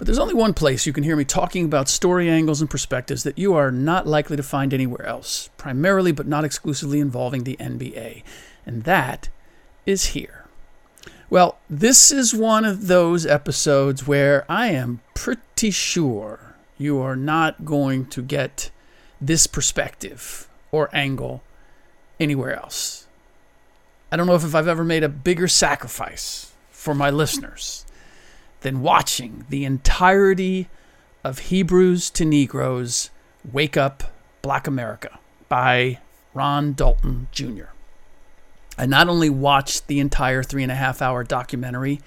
But there's only one place you can hear me talking about story angles and perspectives that you are not likely to find anywhere else, primarily but not exclusively involving the NBA, and that is here. Well, this is one of those episodes where I am pretty sure you are not going to get this perspective or angle anywhere else. I don't know if I've ever made a bigger sacrifice for my listeners than watching the entirety of Hebrews to Negroes Wake Up Black America by Ron Dalton Jr. I not only watched the entire three and a half hour documentary,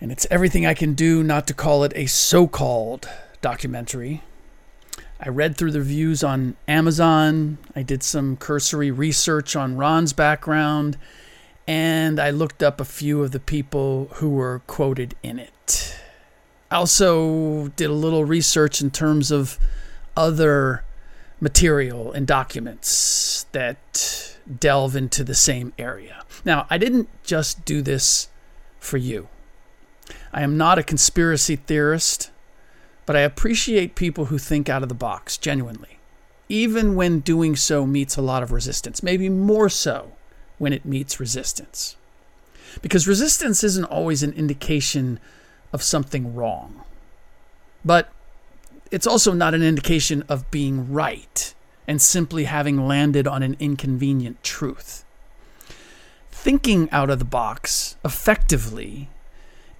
and it's everything I can do not to call it a so called documentary. I read through the reviews on Amazon. I did some cursory research on Ron's background, and I looked up a few of the people who were quoted in it. I also did a little research in terms of other material and documents that delve into the same area. Now, I didn't just do this for you. I am not a conspiracy theorist, but I appreciate people who think out of the box, genuinely, even when doing so meets a lot of resistance, maybe more so when it meets resistance. Because resistance isn't always an indication of something wrong, but it's also not an indication of being right and simply having landed on an inconvenient truth. Thinking out of the box effectively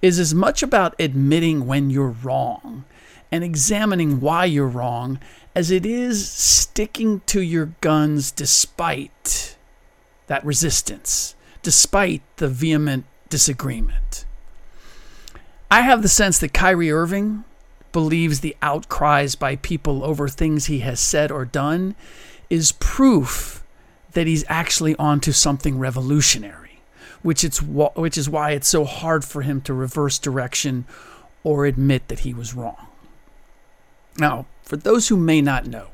is as much about admitting when you're wrong and examining why you're wrong as it is sticking to your guns despite that resistance, despite the vehement disagreement. I have the sense that Kyrie Irving believes the outcries by people over things he has said or done is proof that he's actually onto something revolutionary, which, it's, which is why it's so hard for him to reverse direction or admit that he was wrong. Now, for those who may not know,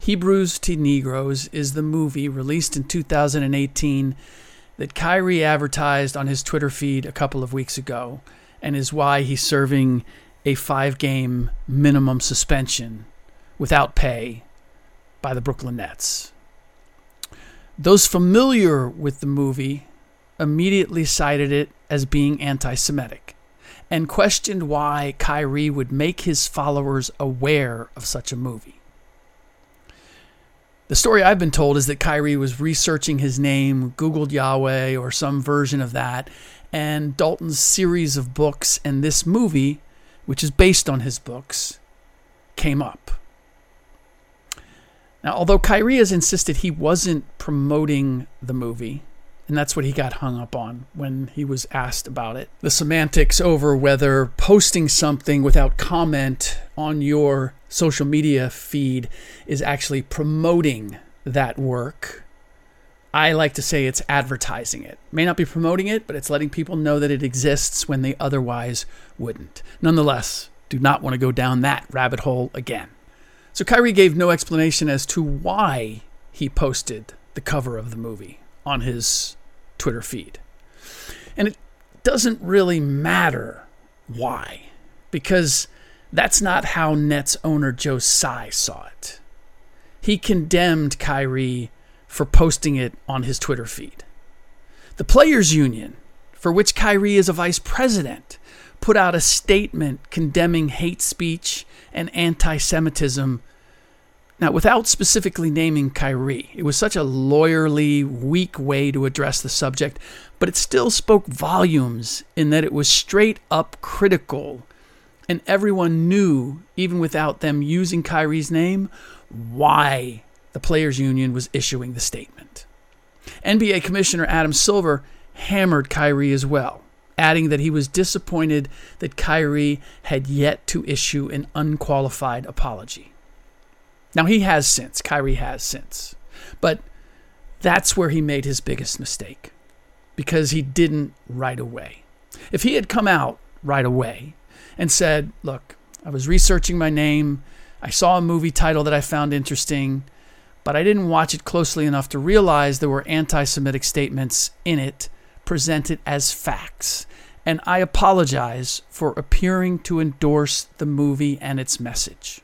Hebrews to Negroes is the movie released in 2018 that Kyrie advertised on his Twitter feed a couple of weeks ago, and is why he's serving a five game minimum suspension without pay by the Brooklyn Nets. Those familiar with the movie immediately cited it as being anti Semitic and questioned why Kyrie would make his followers aware of such a movie. The story I've been told is that Kyrie was researching his name, Googled Yahweh or some version of that, and Dalton's series of books and this movie which is based on his books, came up. Now, although Kyrie has insisted he wasn't promoting the movie, and that's what he got hung up on when he was asked about it. The semantics over whether posting something without comment on your social media feed is actually promoting that work I like to say it's advertising it. May not be promoting it, but it's letting people know that it exists when they otherwise wouldn't. Nonetheless, do not want to go down that rabbit hole again. So Kyrie gave no explanation as to why he posted the cover of the movie on his Twitter feed. And it doesn't really matter why, because that's not how Nets owner Joe Tsai saw it. He condemned Kyrie for posting it on his Twitter feed. The Players Union, for which Kyrie is a vice president, put out a statement condemning hate speech and anti Semitism. Now, without specifically naming Kyrie, it was such a lawyerly, weak way to address the subject, but it still spoke volumes in that it was straight up critical. And everyone knew, even without them using Kyrie's name, why the Players Union was issuing the statement. NBA Commissioner Adam Silver hammered Kyrie as well, adding that he was disappointed that Kyrie had yet to issue an unqualified apology. Now, he has since, Kyrie has since, but that's where he made his biggest mistake because he didn't right away. If he had come out right away and said, Look, I was researching my name, I saw a movie title that I found interesting but I didn't watch it closely enough to realize there were anti Semitic statements in it presented as facts. And I apologize for appearing to endorse the movie and its message.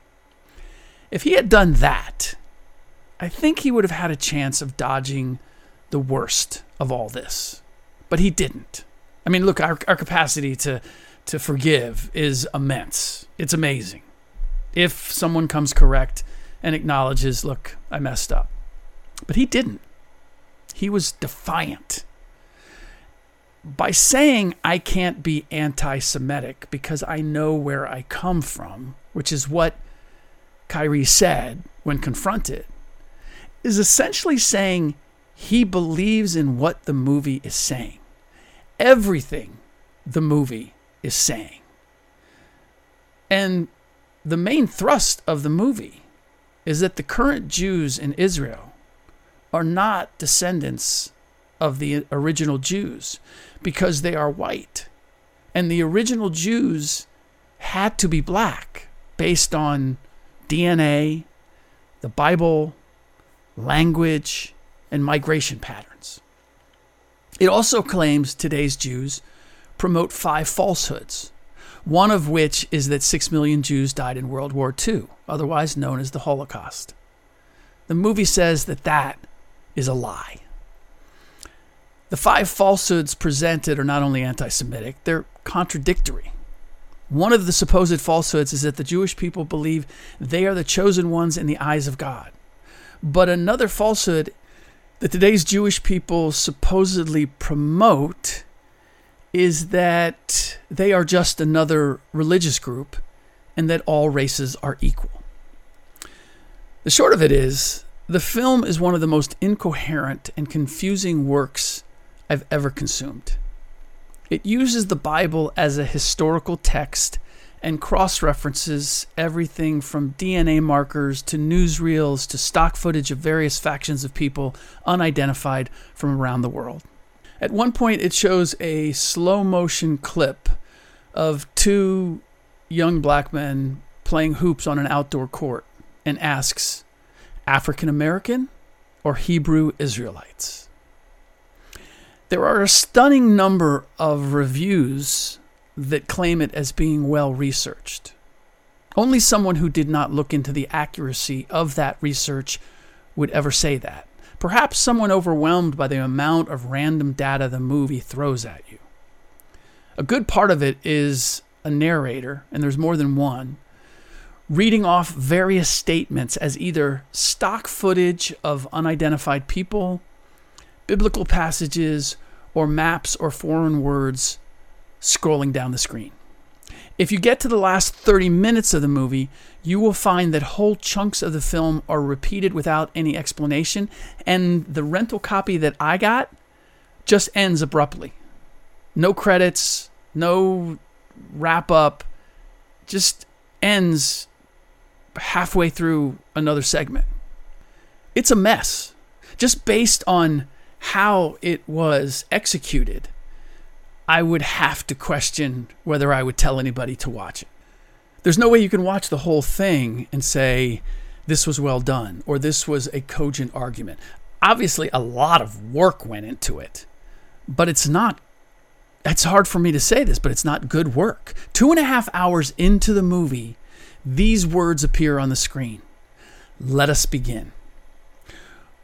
If he had done that, I think he would have had a chance of dodging the worst of all this. But he didn't. I mean, look, our, our capacity to, to forgive is immense. It's amazing. If someone comes correct, and acknowledges, look, I messed up. But he didn't. He was defiant. By saying I can't be anti Semitic because I know where I come from, which is what Kyrie said when confronted, is essentially saying he believes in what the movie is saying. Everything the movie is saying. And the main thrust of the movie is that the current Jews in Israel are not descendants of the original Jews because they are white. And the original Jews had to be black based on DNA, the Bible, language, and migration patterns. It also claims today's Jews promote five falsehoods one of which is that 6 million Jews died in World War II, otherwise known as the Holocaust. The movie says that that is a lie. The five falsehoods presented are not only anti Semitic, they're contradictory. One of the supposed falsehoods is that the Jewish people believe they are the chosen ones in the eyes of God. But another falsehood that today's Jewish people supposedly promote is that they are just another religious group and that all races are equal. The short of it is, the film is one of the most incoherent and confusing works I've ever consumed. It uses the Bible as a historical text and cross references everything from DNA markers to newsreels to stock footage of various factions of people unidentified from around the world. At one point, it shows a slow motion clip of two young black men playing hoops on an outdoor court and asks, African American or Hebrew Israelites? There are a stunning number of reviews that claim it as being well researched. Only someone who did not look into the accuracy of that research would ever say that. Perhaps someone overwhelmed by the amount of random data the movie throws at you. A good part of it is a narrator, and there's more than one, reading off various statements as either stock footage of unidentified people, biblical passages, or maps or foreign words scrolling down the screen. If you get to the last 30 minutes of the movie, you will find that whole chunks of the film are repeated without any explanation, and the rental copy that I got just ends abruptly. No credits, no wrap up, just ends halfway through another segment. It's a mess, just based on how it was executed, I would have to question whether I would tell anybody to watch it. There's no way you can watch the whole thing and say, this was well done or this was a cogent argument. Obviously, a lot of work went into it, but it's not. It's hard for me to say this, but it's not good work. Two and a half hours into the movie, these words appear on the screen. Let us begin.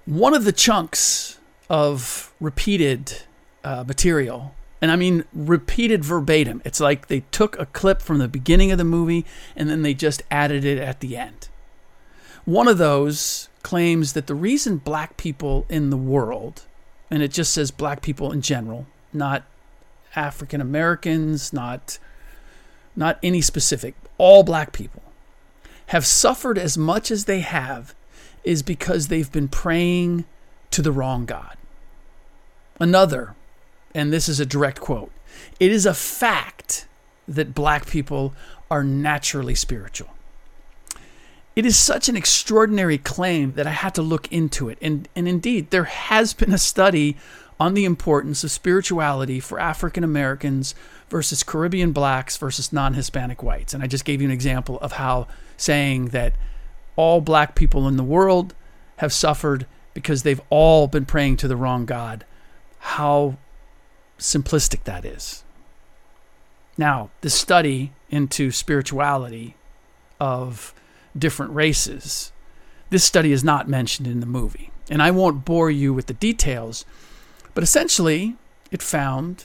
One of the chunks of repeated uh, material and I mean repeated verbatim. It's like they took a clip from the beginning of the movie and then they just added it at the end. One of those claims that the reason black people in the world, and it just says black people in general, not African Americans, not not any specific, all black people have suffered as much as they have is because they've been praying to the wrong God. Another and this is a direct quote it is a fact that black people are naturally spiritual. It is such an extraordinary claim that I had to look into it. And, and indeed, there has been a study on the importance of spirituality for African Americans versus Caribbean blacks versus non Hispanic whites. And I just gave you an example of how saying that all black people in the world have suffered because they've all been praying to the wrong God, how simplistic that is. Now, the study into spirituality of different races, this study is not mentioned in the movie. And I won't bore you with the details, but essentially, it found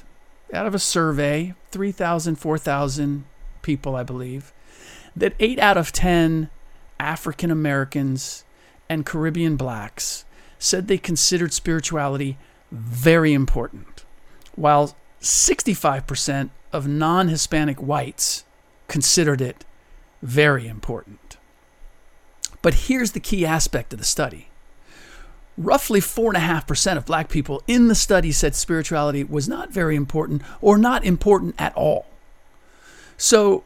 out of a survey, 3,000, 4,000 people, I believe, that 8 out of 10 African Americans and Caribbean blacks said they considered spirituality very important while 65% of non Hispanic whites considered it very important. But here's the key aspect of the study roughly 4.5% of black people in the study said spirituality was not very important or not important at all. So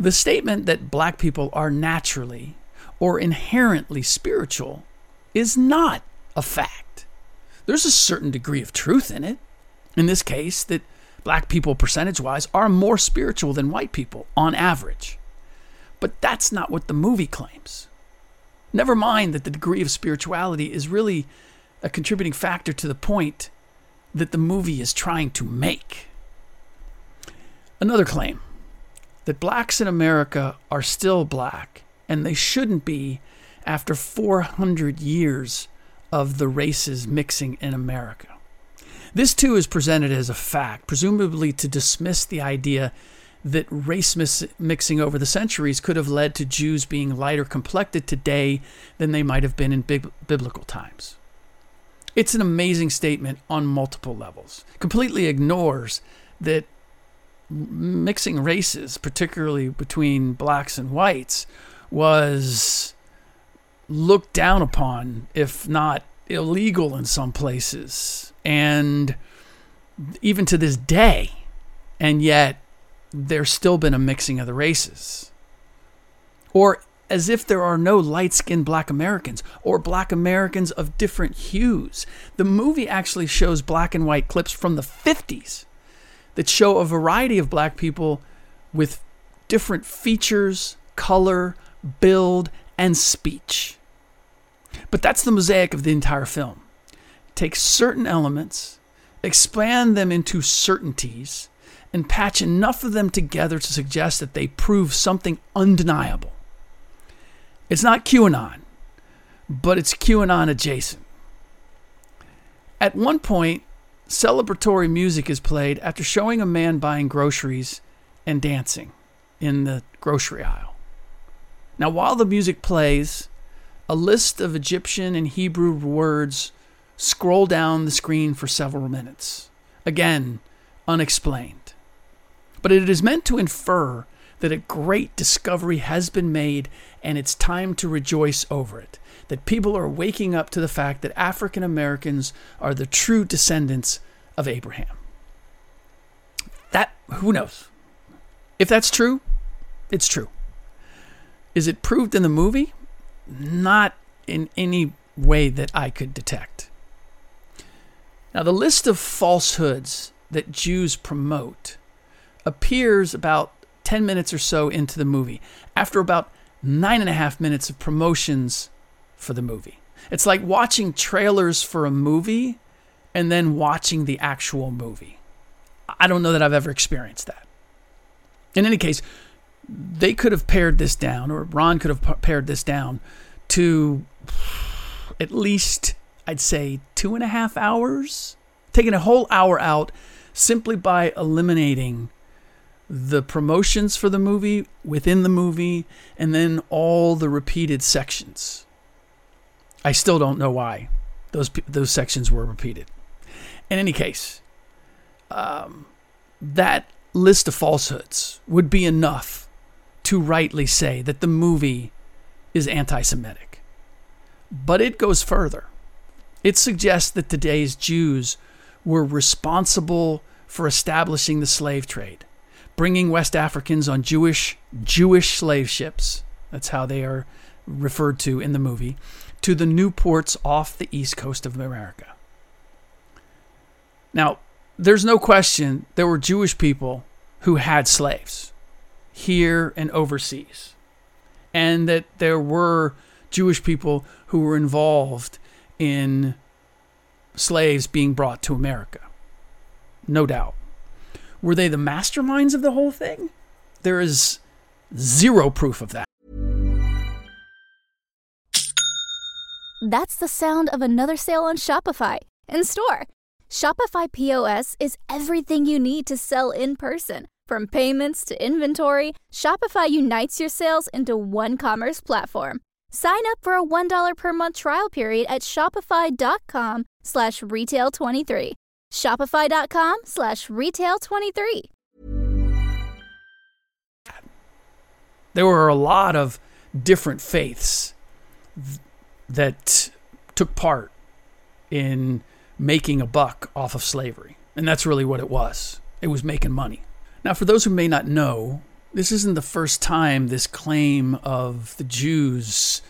the statement that black people are naturally or inherently spiritual is not a fact. There's a certain degree of truth in it in this case, that black people, percentage wise, are more spiritual than white people on average. But that's not what the movie claims. Never mind that the degree of spirituality is really a contributing factor to the point that the movie is trying to make. Another claim that blacks in America are still black, and they shouldn't be after 400 years of the races mixing in America. This too is presented as a fact, presumably to dismiss the idea that race mixing over the centuries could have led to Jews being lighter complected today than they might have been in biblical times. It's an amazing statement on multiple levels. Completely ignores that mixing races, particularly between blacks and whites, was looked down upon, if not illegal in some places and even to this day, and yet there's still been a mixing of the races. Or as if there are no light skinned black Americans or black Americans of different hues. The movie actually shows black and white clips from the 50s that show a variety of black people with different features, color, build, and speech. But that's the mosaic of the entire film take certain elements, expand them into certainties, and patch enough of them together to suggest that they prove something undeniable. It's not QAnon, but it's QAnon adjacent. At one point, celebratory music is played after showing a man buying groceries and dancing in the grocery aisle. Now, while the music plays, a list of Egyptian and Hebrew words scroll down the screen for several minutes. Again, unexplained. But it is meant to infer that a great discovery has been made and it's time to rejoice over it. That people are waking up to the fact that African Americans are the true descendants of Abraham. That, who knows? If that's true, it's true. Is it proved in the movie? Not in any way that I could detect. Now, the list of falsehoods that Jews promote appears about 10 minutes or so into the movie, after about nine and a half minutes of promotions for the movie. It's like watching trailers for a movie and then watching the actual movie. I don't know that I've ever experienced that. In any case, they could have pared this down, or Ron could have pared this down to at least, I'd say, two and a half hours, taking a whole hour out simply by eliminating the promotions for the movie within the movie and then all the repeated sections. I still don't know why those those sections were repeated. In any case, um, that list of falsehoods would be enough to rightly say that the movie is anti Semitic. But it goes further. It suggests that today's Jews were responsible for establishing the slave trade, bringing West Africans on Jewish Jewish slave ships. That's how they are referred to in the movie, to the new ports off the east coast of America. Now, there's no question there were Jewish people who had slaves here and overseas, and that there were Jewish people who were involved in slaves being brought to America. No doubt. Were they the masterminds of the whole thing? There is zero proof of that. That's the sound of another sale on Shopify in store. Shopify POS is everything you need to sell in person. From payments to inventory, Shopify unites your sales into one commerce platform. Sign up for a $1 per month trial period at shopify.com slash retail23. Shopify.com slash retail23. There were a lot of different faiths that took part in making a buck off of slavery. And that's really what it was. It was making money. Now, for those who may not know, this isn't the first time this claim of the Jews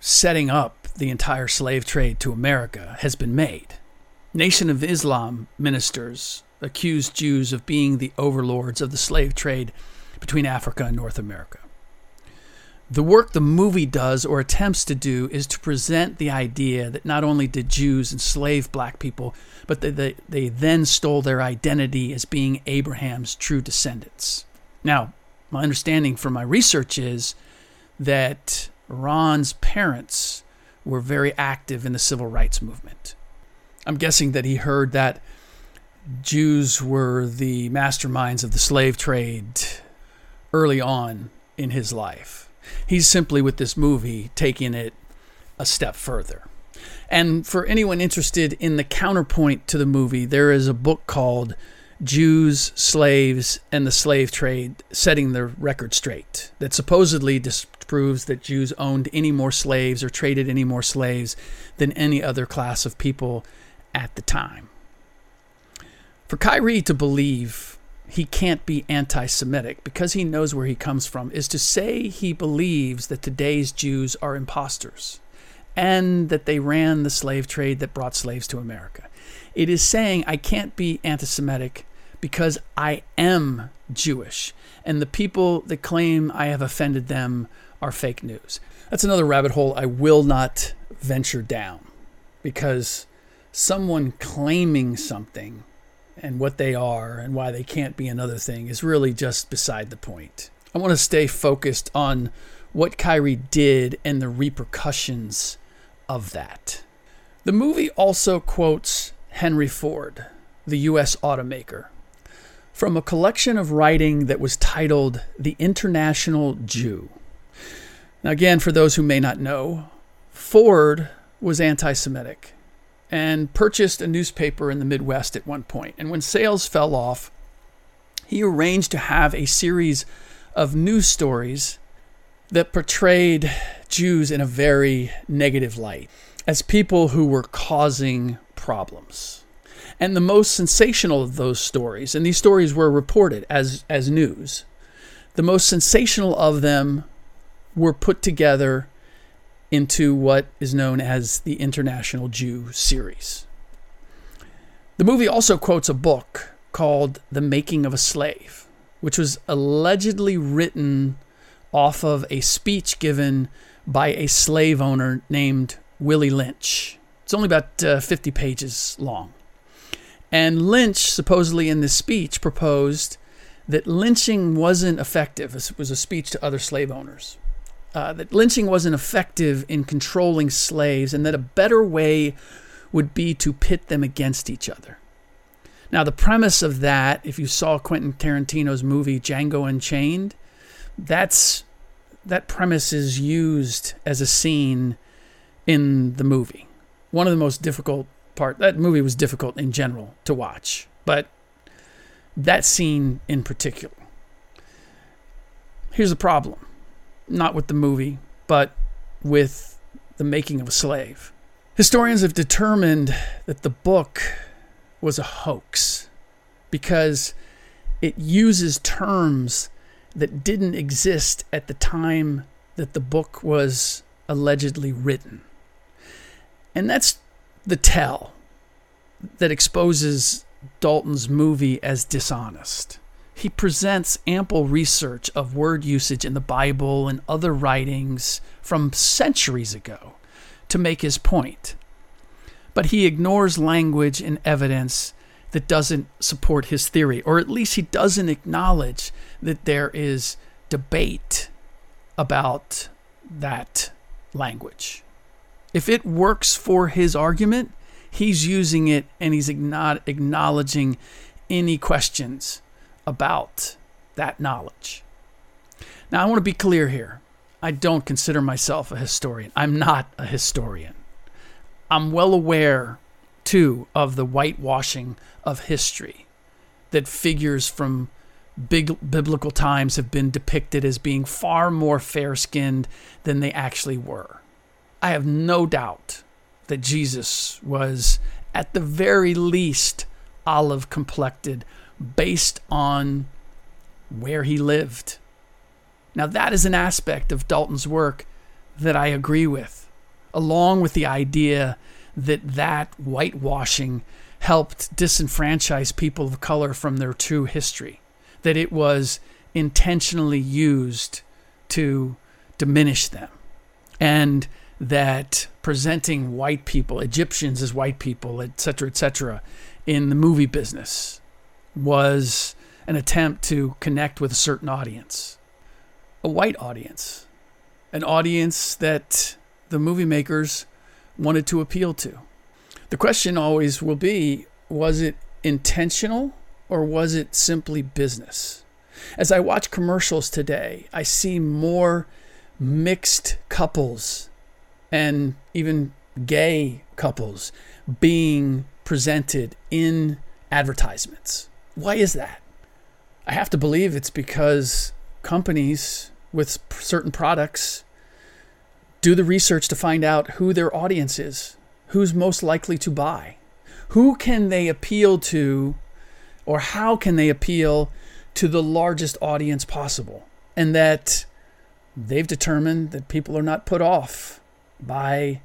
setting up the entire slave trade to America has been made. Nation of Islam ministers accused Jews of being the overlords of the slave trade between Africa and North America. The work the movie does or attempts to do is to present the idea that not only did Jews enslave black people, but that they, they then stole their identity as being Abraham's true descendants. Now, my understanding from my research is that Ron's parents were very active in the civil rights movement. I'm guessing that he heard that Jews were the masterminds of the slave trade early on in his life. He's simply with this movie taking it a step further. And for anyone interested in the counterpoint to the movie, there is a book called Jews, Slaves, and the Slave Trade Setting the Record Straight that supposedly disproves that Jews owned any more slaves or traded any more slaves than any other class of people at the time. For Kyrie to believe he can't be anti Semitic because he knows where he comes from is to say he believes that today's Jews are imposters and that they ran the slave trade that brought slaves to America. It is saying I can't be anti Semitic because I am Jewish and the people that claim I have offended them are fake news. That's another rabbit hole I will not venture down because someone claiming something and what they are and why they can't be another thing is really just beside the point. I want to stay focused on what Kyrie did and the repercussions of that. The movie also quotes Henry Ford, the U.S. automaker, from a collection of writing that was titled The International Jew. Now, again, for those who may not know, Ford was anti Semitic and purchased a newspaper in the Midwest at one point. And when sales fell off, he arranged to have a series of news stories that portrayed Jews in a very negative light as people who were causing problems. And the most sensational of those stories, and these stories were reported as, as news, the most sensational of them were put together into what is known as the International Jew series. The movie also quotes a book called The Making of a Slave, which was allegedly written off of a speech given by a slave owner named Willie Lynch. It's only about uh, 50 pages long. And Lynch, supposedly in this speech, proposed that lynching wasn't effective. This was a speech to other slave owners. Uh, that lynching wasn't effective in controlling slaves, and that a better way would be to pit them against each other. Now, the premise of that, if you saw Quentin Tarantino's movie Django Unchained, that's that premise is used as a scene in the movie. One of the most difficult part. That movie was difficult in general to watch, but that scene in particular. Here's the problem. Not with the movie, but with the making of a slave. Historians have determined that the book was a hoax because it uses terms that didn't exist at the time that the book was allegedly written. And that's the tell that exposes Dalton's movie as dishonest. He presents ample research of word usage in the Bible and other writings from centuries ago to make his point. But he ignores language and evidence that doesn't support his theory, or at least he doesn't acknowledge that there is debate about that language. If it works for his argument, he's using it and he's not acknowledging any questions about that knowledge. Now, I want to be clear here. I don't consider myself a historian. I'm not a historian. I'm well aware, too, of the whitewashing of history that figures from big biblical times have been depicted as being far more fair skinned than they actually were. I have no doubt that Jesus was, at the very least, olive complected based on where he lived. Now, that is an aspect of Dalton's work that I agree with, along with the idea that that whitewashing helped disenfranchise people of color from their true history, that it was intentionally used to diminish them. And that presenting white people, Egyptians as white people, etc., etc., in the movie business was an attempt to connect with a certain audience, a white audience, an audience that the movie makers wanted to appeal to. The question always will be was it intentional or was it simply business? As I watch commercials today, I see more mixed couples and even gay couples being presented in advertisements. Why is that? I have to believe it's because companies with certain products do the research to find out who their audience is, who's most likely to buy, who can they appeal to, or how can they appeal to the largest audience possible, and that they've determined that people are not put off by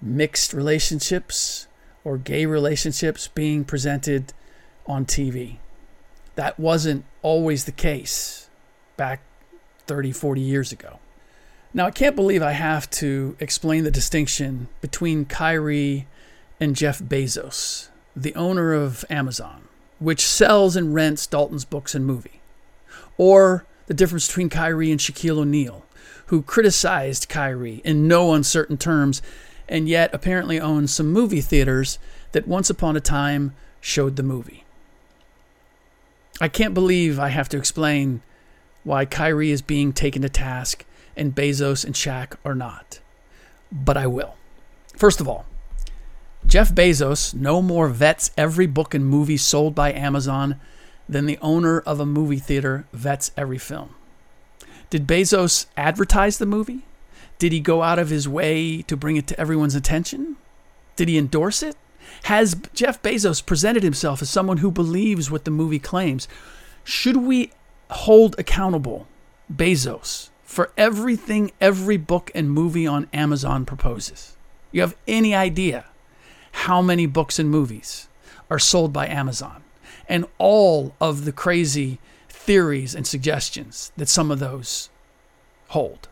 mixed relationships or gay relationships being presented on TV. That wasn't always the case back 30, 40 years ago. Now, I can't believe I have to explain the distinction between Kyrie and Jeff Bezos, the owner of Amazon, which sells and rents Dalton's books and movie, or the difference between Kyrie and Shaquille O'Neal, who criticized Kyrie in no uncertain terms and yet apparently owns some movie theaters that once upon a time showed the movie. I can't believe I have to explain why Kyrie is being taken to task and Bezos and Shaq are not. But I will. First of all, Jeff Bezos no more vets every book and movie sold by Amazon than the owner of a movie theater vets every film. Did Bezos advertise the movie? Did he go out of his way to bring it to everyone's attention? Did he endorse it? Has Jeff Bezos presented himself as someone who believes what the movie claims? Should we hold accountable Bezos for everything every book and movie on Amazon proposes? You have any idea how many books and movies are sold by Amazon, and all of the crazy theories and suggestions that some of those hold.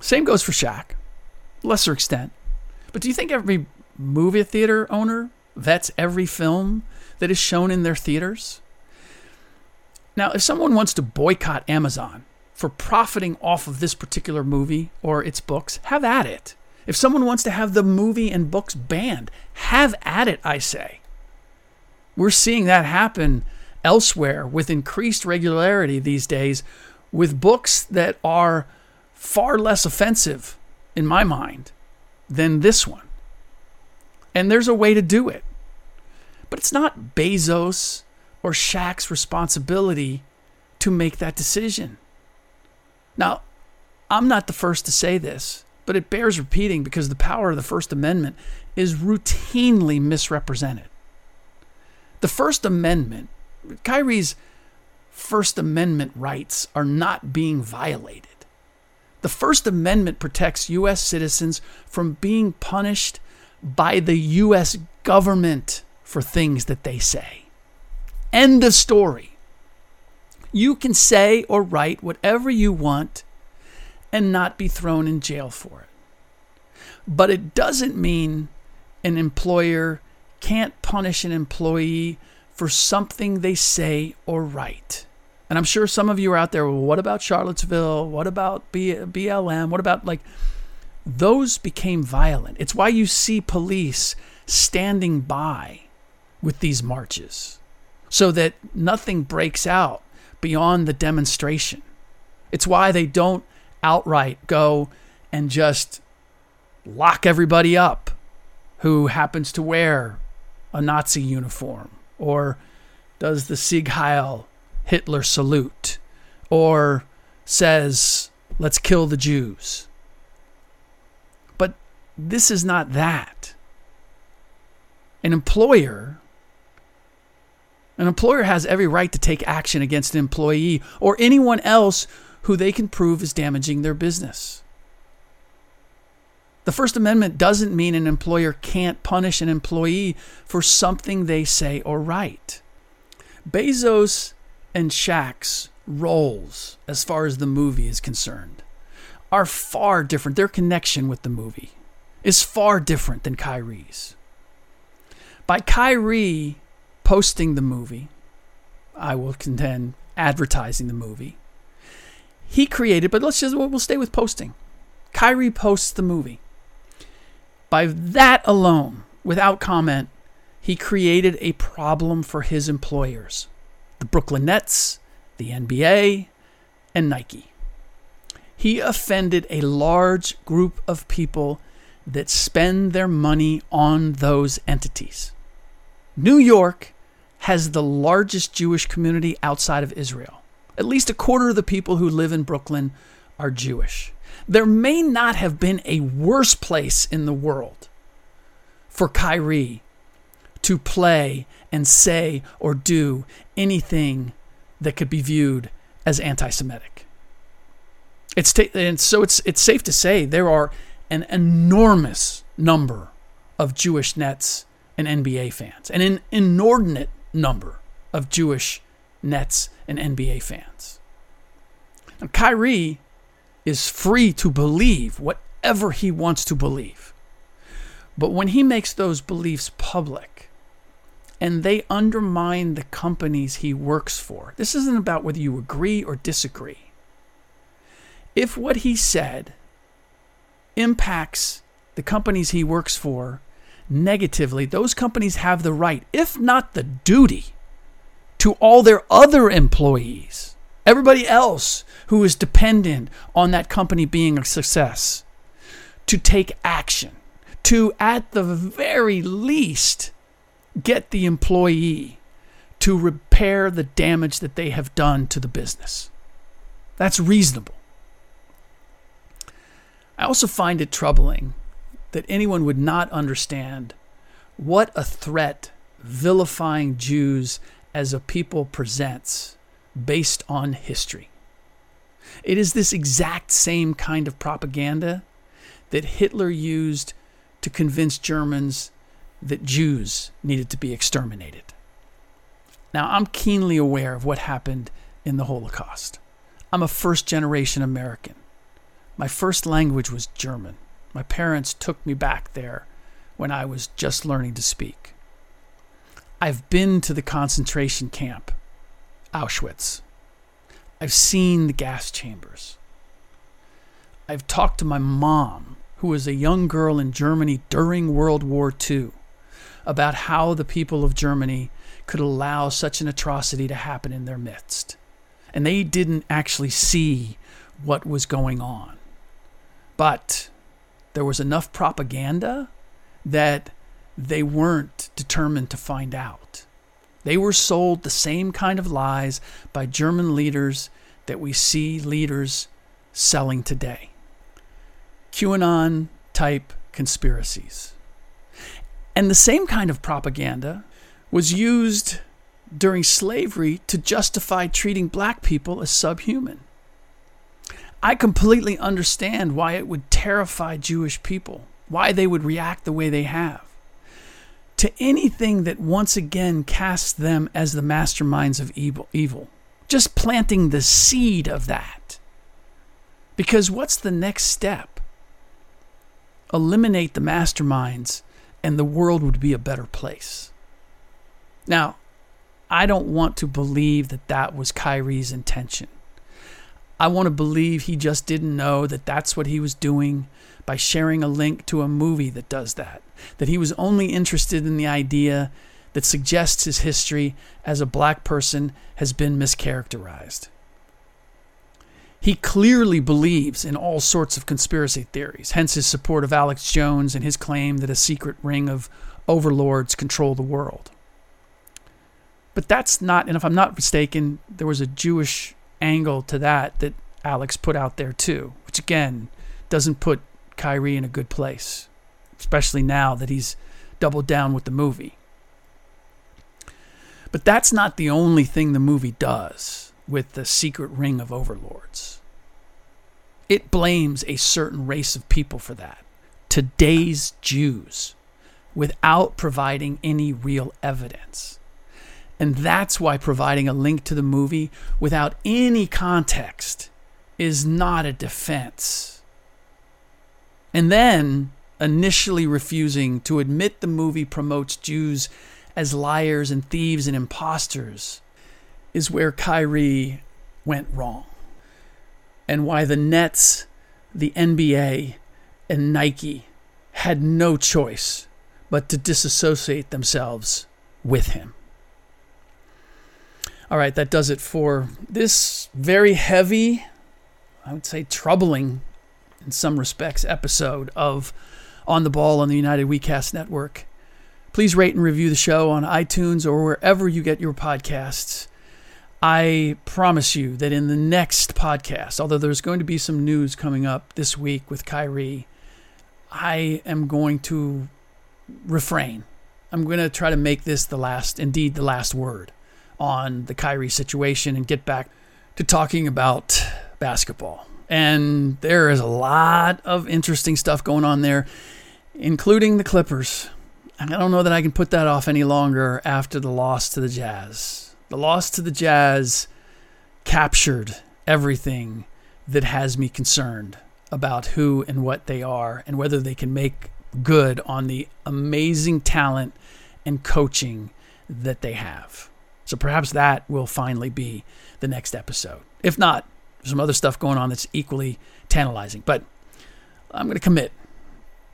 Same goes for Shaq, lesser extent. But do you think every movie theater owner vets every film that is shown in their theaters? Now, if someone wants to boycott Amazon for profiting off of this particular movie or its books, have at it. If someone wants to have the movie and books banned, have at it, I say. We're seeing that happen elsewhere with increased regularity these days with books that are far less offensive, in my mind, than this one. And there's a way to do it. But it's not Bezos or Shaq's responsibility to make that decision. Now, I'm not the first to say this, but it bears repeating because the power of the First Amendment is routinely misrepresented. The First Amendment, Kyrie's First Amendment rights are not being violated. The First Amendment protects U.S. citizens from being punished by the U.S. government for things that they say. End of story. You can say or write whatever you want and not be thrown in jail for it. But it doesn't mean an employer can't punish an employee for something they say or write. And I'm sure some of you are out there, well, what about Charlottesville? What about B- BLM? What about like those became violent? It's why you see police standing by with these marches so that nothing breaks out beyond the demonstration. It's why they don't outright go and just lock everybody up who happens to wear a Nazi uniform or does the Sieg Heil Hitler salute or says, let's kill the Jews. This is not that. An employer an employer has every right to take action against an employee or anyone else who they can prove is damaging their business. The First Amendment doesn't mean an employer can't punish an employee for something they say or write. Bezos and Shaq's roles, as far as the movie is concerned, are far different. Their connection with the movie is far different than Kyrie's. By Kyrie posting the movie, I will contend advertising the movie, he created, but let's just, we'll stay with posting. Kyrie posts the movie. By that alone, without comment, he created a problem for his employers the Brooklyn Nets, the NBA, and Nike. He offended a large group of people that spend their money on those entities. New York has the largest Jewish community outside of Israel. At least a quarter of the people who live in Brooklyn are Jewish. There may not have been a worse place in the world for Kyrie to play and say or do anything that could be viewed as anti-Semitic. It's ta- and so it's it's safe to say there are an enormous number of Jewish Nets and NBA fans, and an inordinate number of Jewish Nets and NBA fans. Now, Kyrie is free to believe whatever he wants to believe. But when he makes those beliefs public and they undermine the companies he works for, this isn't about whether you agree or disagree. If what he said impacts the companies he works for negatively, those companies have the right, if not the duty, to all their other employees, everybody else who is dependent on that company being a success, to take action, to at the very least get the employee to repair the damage that they have done to the business. That's reasonable. I also find it troubling that anyone would not understand what a threat vilifying Jews as a people presents based on history. It is this exact same kind of propaganda that Hitler used to convince Germans that Jews needed to be exterminated. Now, I'm keenly aware of what happened in the Holocaust. I'm a first generation American. My first language was German. My parents took me back there when I was just learning to speak. I've been to the concentration camp, Auschwitz. I've seen the gas chambers. I've talked to my mom, who was a young girl in Germany during World War II, about how the people of Germany could allow such an atrocity to happen in their midst. And they didn't actually see what was going on. But there was enough propaganda that they weren't determined to find out. They were sold the same kind of lies by German leaders that we see leaders selling today. QAnon type conspiracies. And the same kind of propaganda was used during slavery to justify treating black people as subhuman. I completely understand why it would terrify Jewish people, why they would react the way they have to anything that once again casts them as the masterminds of evil, evil. Just planting the seed of that. Because what's the next step? Eliminate the masterminds, and the world would be a better place. Now, I don't want to believe that that was Kyrie's intention. I want to believe he just didn't know that that's what he was doing by sharing a link to a movie that does that. That he was only interested in the idea that suggests his history as a black person has been mischaracterized. He clearly believes in all sorts of conspiracy theories, hence his support of Alex Jones and his claim that a secret ring of overlords control the world. But that's not, and if I'm not mistaken, there was a Jewish angle to that that Alex put out there too, which again doesn't put Kyrie in a good place, especially now that he's doubled down with the movie. But that's not the only thing the movie does with the secret ring of overlords. It blames a certain race of people for that. Today's Jews, without providing any real evidence. And that's why providing a link to the movie without any context is not a defense and then initially refusing to admit the movie promotes Jews as liars and thieves and imposters is where Kyrie went wrong. And why the Nets, the NBA, and Nike had no choice but to disassociate themselves with him. All right, that does it for this very heavy, I would say troubling in some respects, episode of On the Ball on the United WeCast Network. Please rate and review the show on iTunes or wherever you get your podcasts. I promise you that in the next podcast, although there's going to be some news coming up this week with Kyrie, I am going to refrain. I'm going to try to make this the last, indeed, the last word on the Kyrie situation and get back to talking about basketball. And there is a lot of interesting stuff going on there, including the Clippers. I don't know that I can put that off any longer after the loss to the Jazz. The loss to the Jazz captured everything that has me concerned about who and what they are and whether they can make good on the amazing talent and coaching that they have. So perhaps that will finally be the next episode. If not, some other stuff going on that's equally tantalizing. But I'm going to commit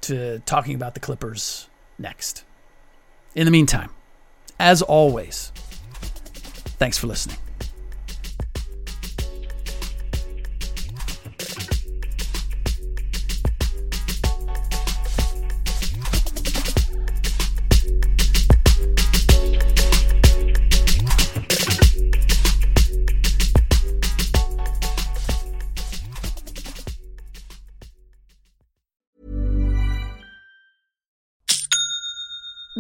to talking about the Clippers next. In the meantime, as always, thanks for listening.